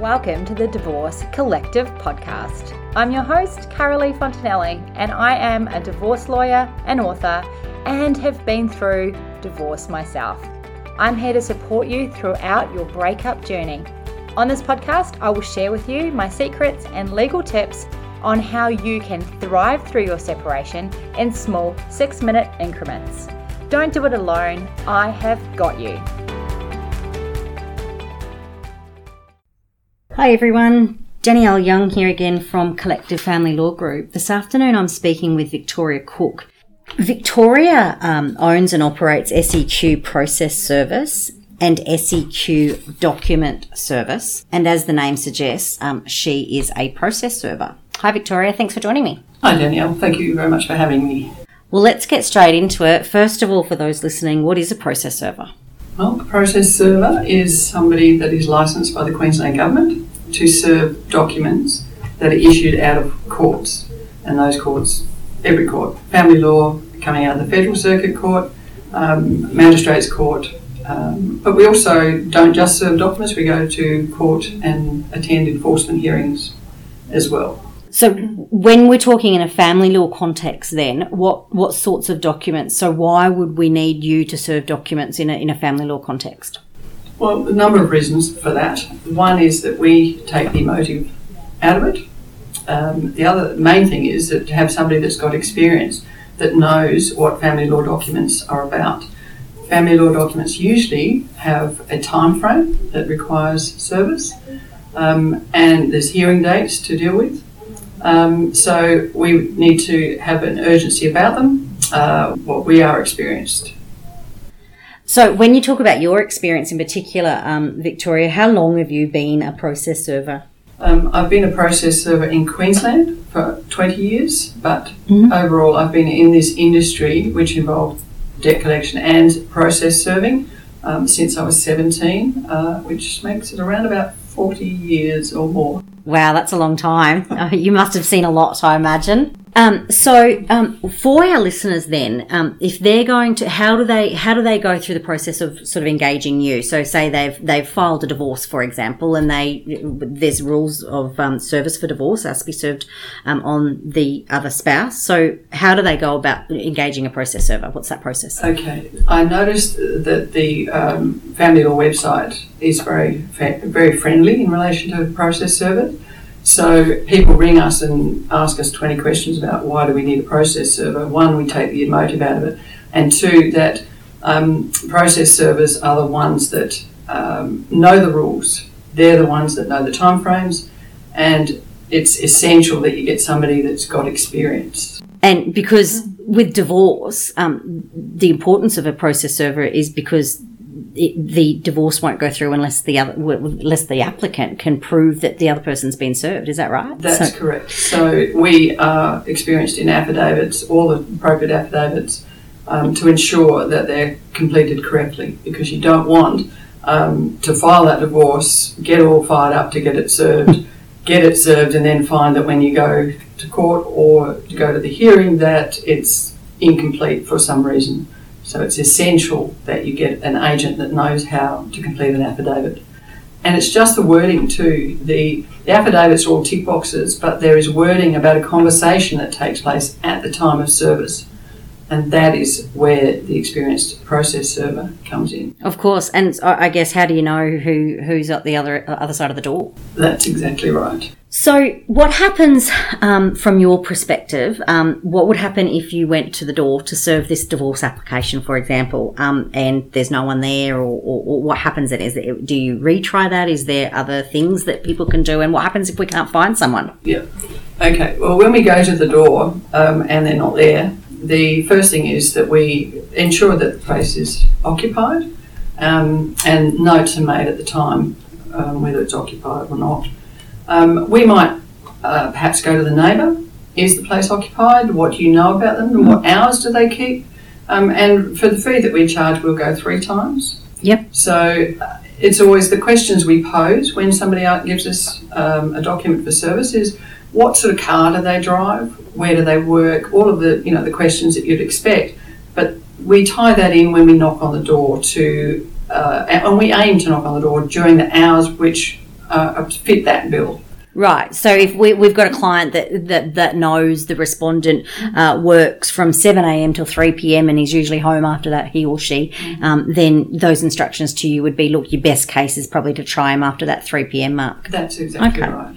Welcome to the Divorce Collective podcast. I'm your host, Carolee Fontanelli, and I am a divorce lawyer and author and have been through divorce myself. I'm here to support you throughout your breakup journey. On this podcast, I will share with you my secrets and legal tips on how you can thrive through your separation in small six minute increments. Don't do it alone, I have got you. Hi everyone, Dannielle Young here again from Collective Family Law Group. This afternoon I'm speaking with Victoria Cook. Victoria um, owns and operates SEQ Process Service and SEQ Document Service, and as the name suggests, um, she is a process server. Hi Victoria, thanks for joining me. Hi Dannielle, thank you very much for having me. Well, let's get straight into it. First of all, for those listening, what is a process server? Well, a process server is somebody that is licensed by the Queensland Government to serve documents that are issued out of courts. And those courts, every court, family law coming out of the Federal Circuit Court, um, Magistrates Court. Um, but we also don't just serve documents, we go to court and attend enforcement hearings as well. So, when we're talking in a family law context, then what what sorts of documents? So, why would we need you to serve documents in a in a family law context? Well, a number of reasons for that. One is that we take the emotive out of it. Um, the other main thing is that to have somebody that's got experience that knows what family law documents are about. Family law documents usually have a time frame that requires service, um, and there's hearing dates to deal with. Um, so we need to have an urgency about them. Uh, what we are experienced. So, when you talk about your experience in particular, um, Victoria, how long have you been a process server? Um, I've been a process server in Queensland for 20 years, but mm-hmm. overall, I've been in this industry which involved debt collection and process serving um, since I was 17, uh, which makes it around about 40 years or more. Wow, that's a long time. You must have seen a lot, I imagine. Um, so, um, for our listeners, then, um, if they're going to, how do they, how do they go through the process of sort of engaging you? So, say they've they've filed a divorce, for example, and they there's rules of um, service for divorce has to be served um, on the other spouse. So, how do they go about engaging a process server? What's that process? Okay, I noticed that the um, family law website is very very friendly in relation to process server. So people ring us and ask us 20 questions about why do we need a process server. One, we take the emotive out of it, and two, that um, process servers are the ones that um, know the rules. They're the ones that know the timeframes, and it's essential that you get somebody that's got experience. And because with divorce, um, the importance of a process server is because it, the divorce won't go through unless the other unless the applicant can prove that the other person's been served. Is that right? That's so, correct. So we are experienced in affidavits, all the appropriate affidavits, um, to ensure that they're completed correctly, because you don't want um, to file that divorce, get all fired up to get it served, get it served, and then find that when you go to court or to go to the hearing that it's incomplete for some reason. So it's essential that you get an agent that knows how to complete an affidavit. And it's just the wording too. The, the affidavits are all tick boxes, but there is wording about a conversation that takes place at the time of service. And that is where the experienced process server comes in. Of course, and I guess how do you know who who's at the other other side of the door? That's exactly right. So, what happens um, from your perspective? Um, what would happen if you went to the door to serve this divorce application, for example, um, and there's no one there, or, or, or what happens then? Is do you retry that? Is there other things that people can do? And what happens if we can't find someone? Yeah. Okay. Well, when we go to the door um, and they're not there, the first thing is that we ensure that the place is occupied um, and notes are made at the time um, whether it's occupied or not. Um, we might uh, perhaps go to the neighbour. Is the place occupied? What do you know about them? And what hours do they keep? Um, and for the fee that we charge, we'll go three times. Yep. So uh, it's always the questions we pose when somebody gives us um, a document for service is what sort of car do they drive? Where do they work? All of the you know the questions that you'd expect. But we tie that in when we knock on the door to, uh, and we aim to knock on the door during the hours which uh, fit that bill. Right. So if we, we've got a client that, that, that knows the respondent uh, works from 7 a.m. till 3 p.m. and is usually home after that, he or she, um, then those instructions to you would be look, your best case is probably to try him after that 3 p.m. mark. That's exactly Okay. right.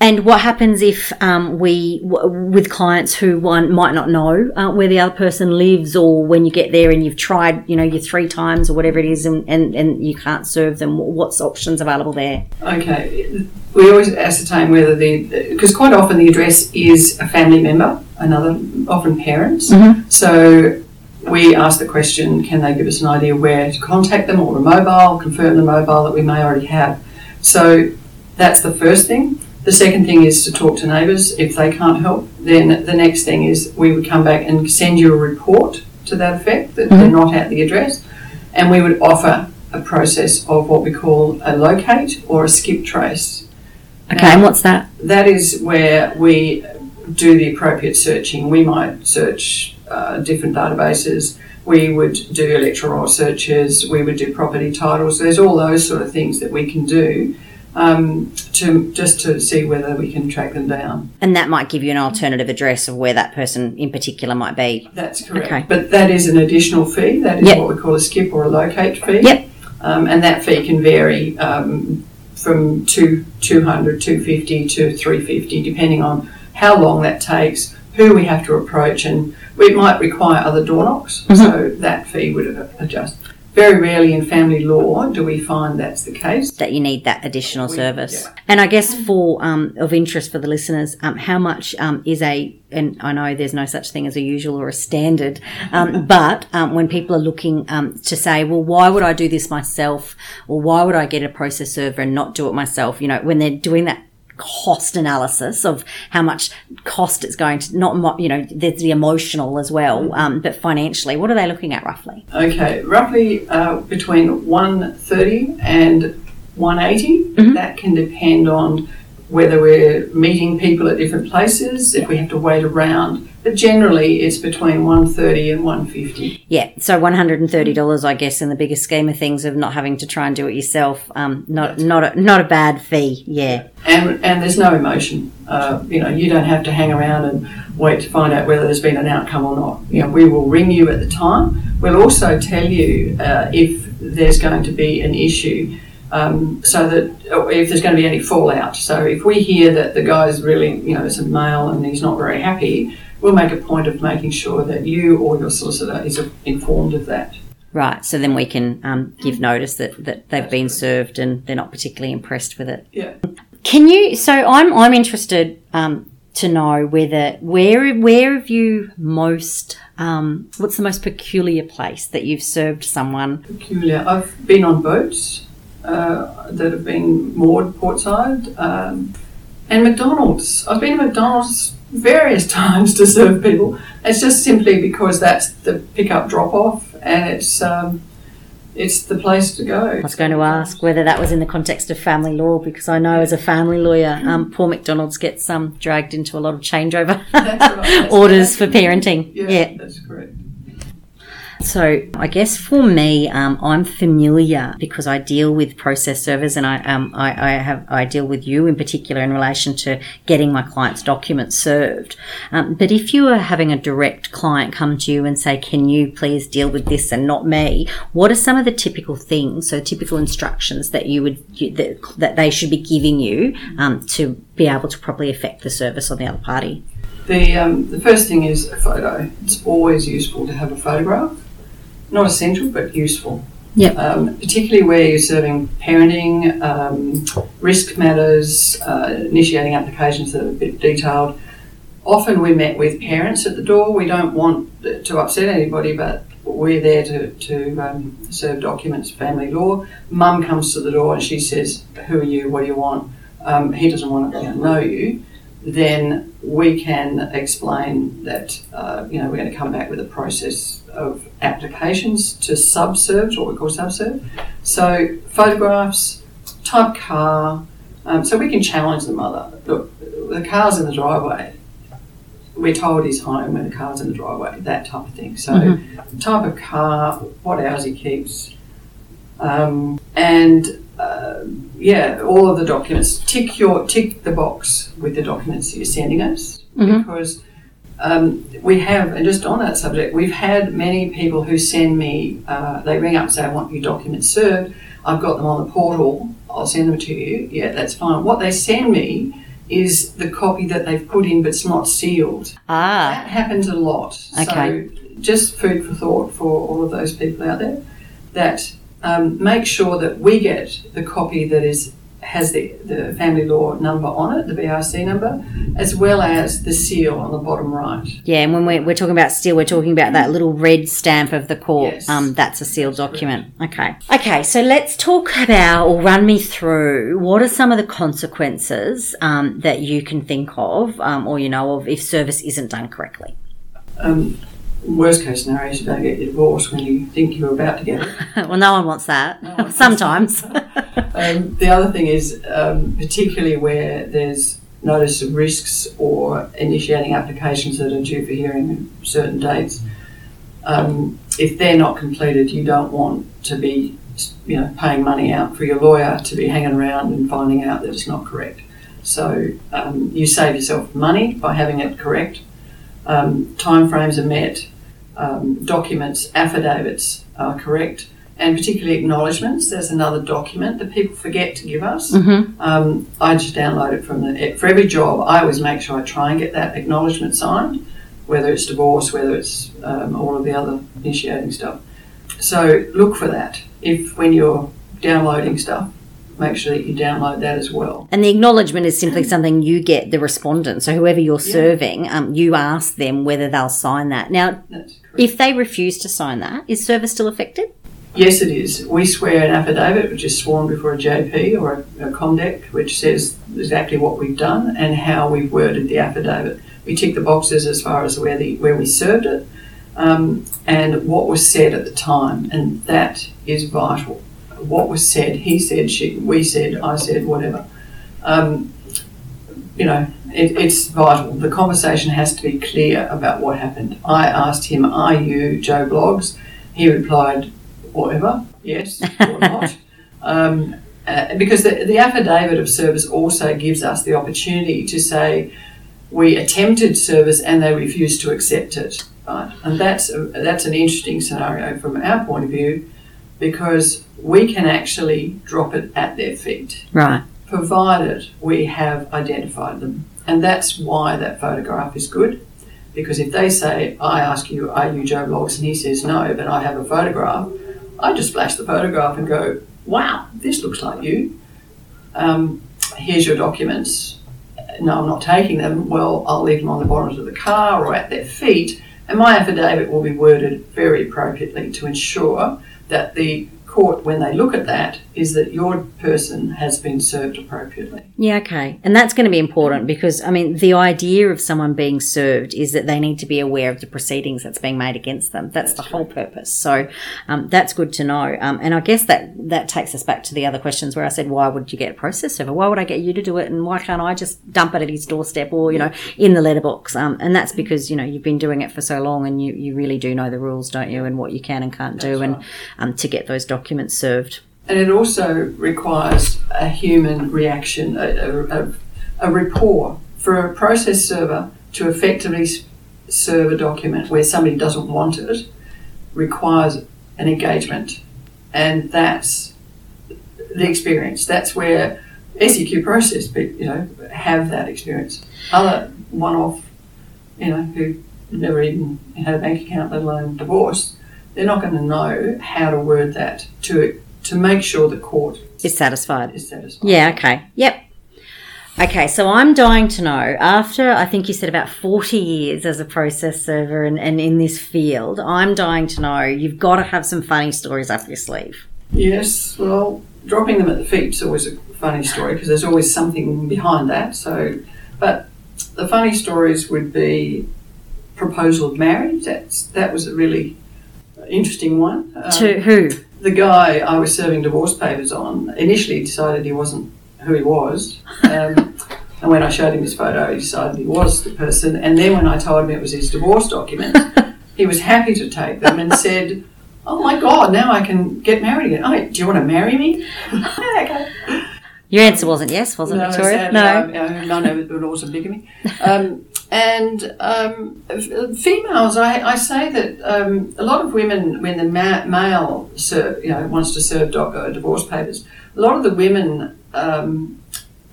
And what happens if um, we, w- with clients who one might not know uh, where the other person lives, or when you get there and you've tried, you know, your three times or whatever it is, and, and, and you can't serve them? What's options available there? Okay, we always ascertain whether the because quite often the address is a family member, another often parents. Mm-hmm. So we ask the question: Can they give us an idea where to contact them, or a mobile? Confirm the mobile that we may already have. So that's the first thing. The second thing is to talk to neighbours. If they can't help, then the next thing is we would come back and send you a report to that effect that they're mm-hmm. not at the address, and we would offer a process of what we call a locate or a skip trace. Okay, and what's that? That is where we do the appropriate searching. We might search uh, different databases. We would do electoral searches. We would do property titles. There's all those sort of things that we can do um, to just to see whether we can track them down. And that might give you an alternative address of where that person in particular might be. That's correct. Okay. But that is an additional fee. That is Yep. what we call a skip or a locate fee. Yep. Um, and that fee can vary um, from two, 200, 250 to 350, depending on how long that takes, who we have to approach, and it might require other door knocks. Mm-hmm. So that fee would adjust. Very rarely in family law do we find that's the case. that you need that additional We- service. yeah. And I guess for um, of interest for the listeners, um, how much um, is a and I know there's no such thing as a usual or a standard, um, but um, when people are looking um, to say, well, why would I do this myself, or why would I get a process server and not do it myself? You know, when they're doing that cost analysis of how much cost it's going to not you know there's the emotional as well um, but financially what are they looking at roughly Okay, roughly uh, between 130 and 180. Mm-hmm. That can depend on whether we're meeting people at different places, if we have to wait around. But generally, it's between 130 and 150. Yeah, so one hundred and thirty dollars, I guess, in the bigger scheme of things, of not having to try and do it yourself. Um, not not a, not a bad fee. Yeah, And, and there's no emotion. Uh, you know, you don't have to hang around and wait to find out whether there's been an outcome or not. You know, we will ring you at the time. We'll also tell you uh, if there's going to be an issue. Um, so that if there's going to be any fallout. So if we hear that the guy's really, you know, it's a male and he's not very happy, we'll make a point of making sure that you or your solicitor is informed of that. right. So then we can um, give notice that, that they've been served and they're not particularly impressed with it. Yeah. Can you? So I'm I'm interested um, to know whether where where have you most um, what's the most peculiar place that you've served someone? peculiar. I've been on boats uh, that have been moored portside, um, and McDonald's. I've been to McDonald's various times to serve people. It's just simply because that's the pick-up drop-off, and it's um, it's the place to go. I was going to ask whether that was in the context of family law because I know as a family lawyer, um, poor McDonald's gets um, dragged into a lot of changeover right, orders right. for parenting. Yeah, Yeah. that's correct. So I guess for me, um, I'm familiar because I deal with process servers, and I, um, I, I have I deal with you in particular in relation to getting my clients' documents served. Um, but if you are having a direct client come to you and say, "Can you please deal with this and not me?" What are some of the typical things, so typical instructions that you would you, that, that they should be giving you um, to be able to properly affect the service on the other party? The, um, the first thing is a photo. It's always useful to have a photograph. Not essential, but useful. Yep. Um, particularly where you're serving parenting, um, risk matters, uh, initiating applications that are a bit detailed. Often we're met with parents at the door. We don't want to upset anybody, but we're there to, to um, serve documents, family law. Mum comes to the door and she says, Who are you? What do you want? Um, he doesn't want to know you then we can explain that uh, you know we're going to come back with a process of applications to subserve, what we call subserve. So photographs, type car. Um, so we can challenge the mother. Look, the car's in the driveway. We're told he's home when the car's in the driveway. That type of thing. So type of car, what hours he keeps, um, and uh, yeah, all of the documents. Tick your tick the box with the documents that you're sending us Mhm. because um, we have, and just on that subject, we've had many people who send me. Uh, they ring up and say, "I want your documents served." I've got them on the portal. I'll send them to you. Yeah, that's fine. What they send me is the copy that they've put in, but it's not sealed. Ah, That happens a lot. Okay. So just food for thought for all of those people out there. That um, make sure that we get the copy that is has the, the family law number on it, the BRC number, as well as the seal on the bottom right. yeah. And when we're, we're talking about seal, we're talking about that little red stamp of the court. Yes. Um, that's a sealed document. Okay. Okay. So let's talk about or run me through what are some of the consequences um, that you can think of um, or you know of if service isn't done correctly. Um, worst case scenario is you don't get your divorce when you think you're about to get it. well, no one wants that. one Sometimes. Um, the other thing is, um, particularly where there's notice of risks or initiating applications that are due for hearing at certain dates, um, if they're not completed, you don't want to be, you know, paying money out for your lawyer to be hanging around and finding out that it's not correct. So um, you save yourself money by having it correct. Um, timeframes are met. Um, documents, affidavits are correct and particularly acknowledgements. There's another document that people forget to give us. Mhm. Um, I just download it from the for every job. I always make sure I try and get that acknowledgement signed, whether it's divorce, whether it's um, all of the other initiating stuff. So look for that. If when you're downloading stuff, make sure that you download that as well. And the acknowledgement is simply something you get the respondent. So whoever you're Yeah. serving, um, you ask them whether they'll sign that. Now, if they refuse to sign that, is service still affected? Yes, it is. We swear an affidavit, which is sworn before a JP or a, a COMDEC, which says exactly what we've done and how we've worded the affidavit. We tick the boxes as far as where the where we served it um, and what was said at the time, and that is vital. What was said, he said, she, we said, I said, whatever. Um, you know, it, it's vital. The conversation has to be clear about what happened. I asked him, "Are you Joe Bloggs?" He replied, whatever, yes or not. Um, uh, because the, the affidavit of service also gives us the opportunity to say we attempted service and they refused to accept it, right? And that's a, that's an interesting scenario from our point of view because we can actually drop it at their feet Right. provided we have identified them. And that's why that photograph is good. Because if they say, I ask you, are you Joe Bloggs? And he says, no, but I have a photograph, I just flash the photograph and go, wow, this looks like you. Um, here's your documents. No, I'm not taking them. Well, I'll leave them on the bottom of the car or at their feet. And my affidavit will be worded very appropriately to ensure that the court, when they look at that, is that your person has been served appropriately. Yeah, okay. And that's going to be important because, I mean, the idea of someone being served is that they need to be aware of the proceedings that's being made against them. That's, the whole purpose. So um, that's good to know. Um, and I guess that, that takes us back to the other questions where I said, why would you get a process server? Why would I get you to do it? And why can't I just dump it at his doorstep or, you know, in the letterbox? Um, and that's because, you know, you've been doing it for so long and you, you really do know the rules, don't you? And what you can and can't do That's and right. um, to get those documents served. And it also requires a human reaction, a, a, a, rapport. For a process server to effectively serve a document where somebody doesn't want it requires an engagement. And that's the experience. That's where SEQ process, pe- you know, have that experience. Other one-off, you know, who never even had a bank account, let alone divorce, they're not going to know how to word that to to make sure the court Is satisfied. is satisfied. Yeah, okay. Yep. Okay, so I'm dying to know after I think you said about 40 years as a process server and, and in this field, I'm dying to know you've got to have some funny stories up your sleeve. Yes, well, dropping them at the feet is always a funny story because there's always something behind that. So, but the funny stories would be proposal of marriage. That's that was a really interesting one. Um, to who? The guy I was serving divorce papers on initially decided he wasn't who he was. Um, and when I showed him his photo, he decided he was the person. And then when I told him it was his divorce documents, he was happy to take them and said, Oh my God, now I can get married again. Oh, do you want to marry me? okay. Your answer wasn't yes, wasn't no, it, Victoria? sadly, I, I, none of it also bigamy. Um, and um, females, I, I say that um, a lot of women, when the ma- male serve, you know, wants to serve doc- uh, divorce papers, a lot of the women um,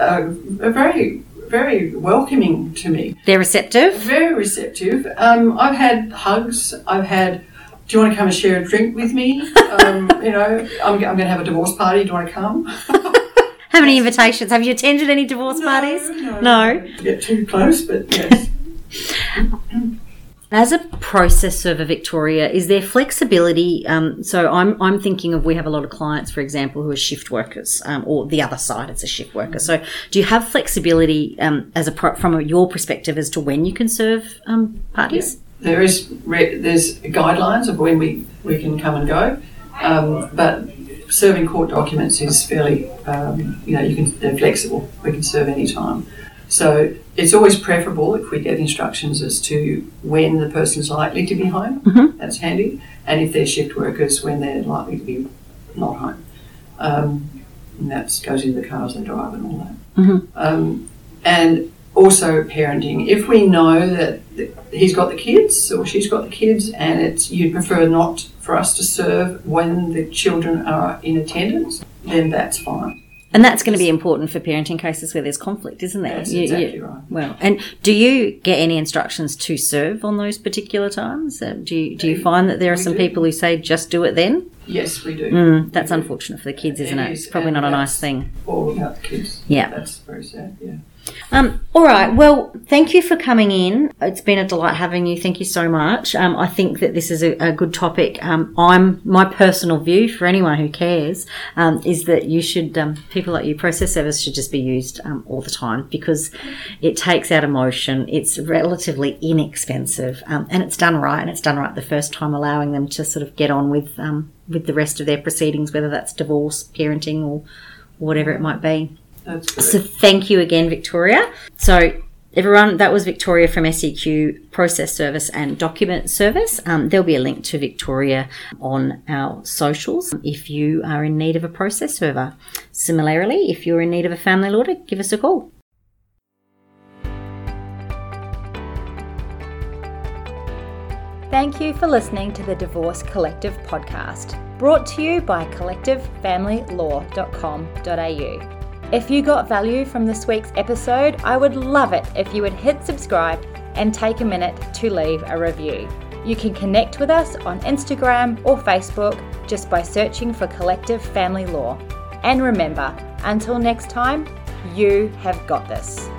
are, are very, very welcoming to me, They're receptive. very receptive. Um, I've had hugs. I've had. Do you want to come and share a drink with me? Um, you know, I'm, I'm going to have a divorce party. Do you want to come? How many invitations? Have you attended any divorce parties? No, No. no. Get too close, but yes. As a process server, Victoria, is there flexibility? Um, so I'm, I'm thinking of we have a lot of clients, for example, who are shift workers, um, or the other side, it's a shift worker. So do you have flexibility um, as a pro- from your perspective as to when you can serve um, parties? there is re- there's guidelines of when we, we can come and go, um, but serving court documents is fairly um, you know you can they're flexible. We can serve any time. So it's always preferable if we get instructions as to when the person's likely to be home. Mhm. That's handy. And if they're shift workers, when they're likely to be not home. Um, and that goes into the cars they drive and all that. Mhm. Um, and also parenting. If we know that th- he's got the kids or she's got the kids, and it's you'd prefer not for us to serve when the children are in attendance, then that's fine. And that's going to be important for parenting cases where there's conflict, isn't there? That's You- you- exactly right. Well, and do you get any instructions to serve on those particular times? Uh, do you do you find that there are We some do. people who say just do it then? Yes, we do. Mm, that's unfortunate for the kids, isn't It It's probably and not a nice thing. All about the kids. Yeah. That's very sad. Yeah. Um, all right. Well, thank you for coming in. It's been a delight having you. Thank you so much. Um, I think that this is a, a good topic. Um, I'm my personal view for anyone who cares um, is that you should um, people like you process service should just be used um, all the time because it takes out emotion. It's relatively inexpensive and it's done right. And it's done right the first time, allowing them to sort of get on with with the rest of their proceedings, whether that's divorce, parenting, or whatever it might be. That's good. So thank you again, Victoria. So everyone, that was Victoria from SEQ Process Service and Document Service. Um, there'll be a link to Victoria on our socials if you are in need of a process server. Similarly, if you're in need of a family lawyer, give us a call. Thank you for listening to the Divorce Collective podcast, brought to you by collectivefamilylaw.com.au. If you got value from this week's episode, I would love it if you would hit subscribe and take a minute to leave a review. You can connect with us on Instagram or Facebook just by searching for Collective Family Law. And remember, until next time, you have got this.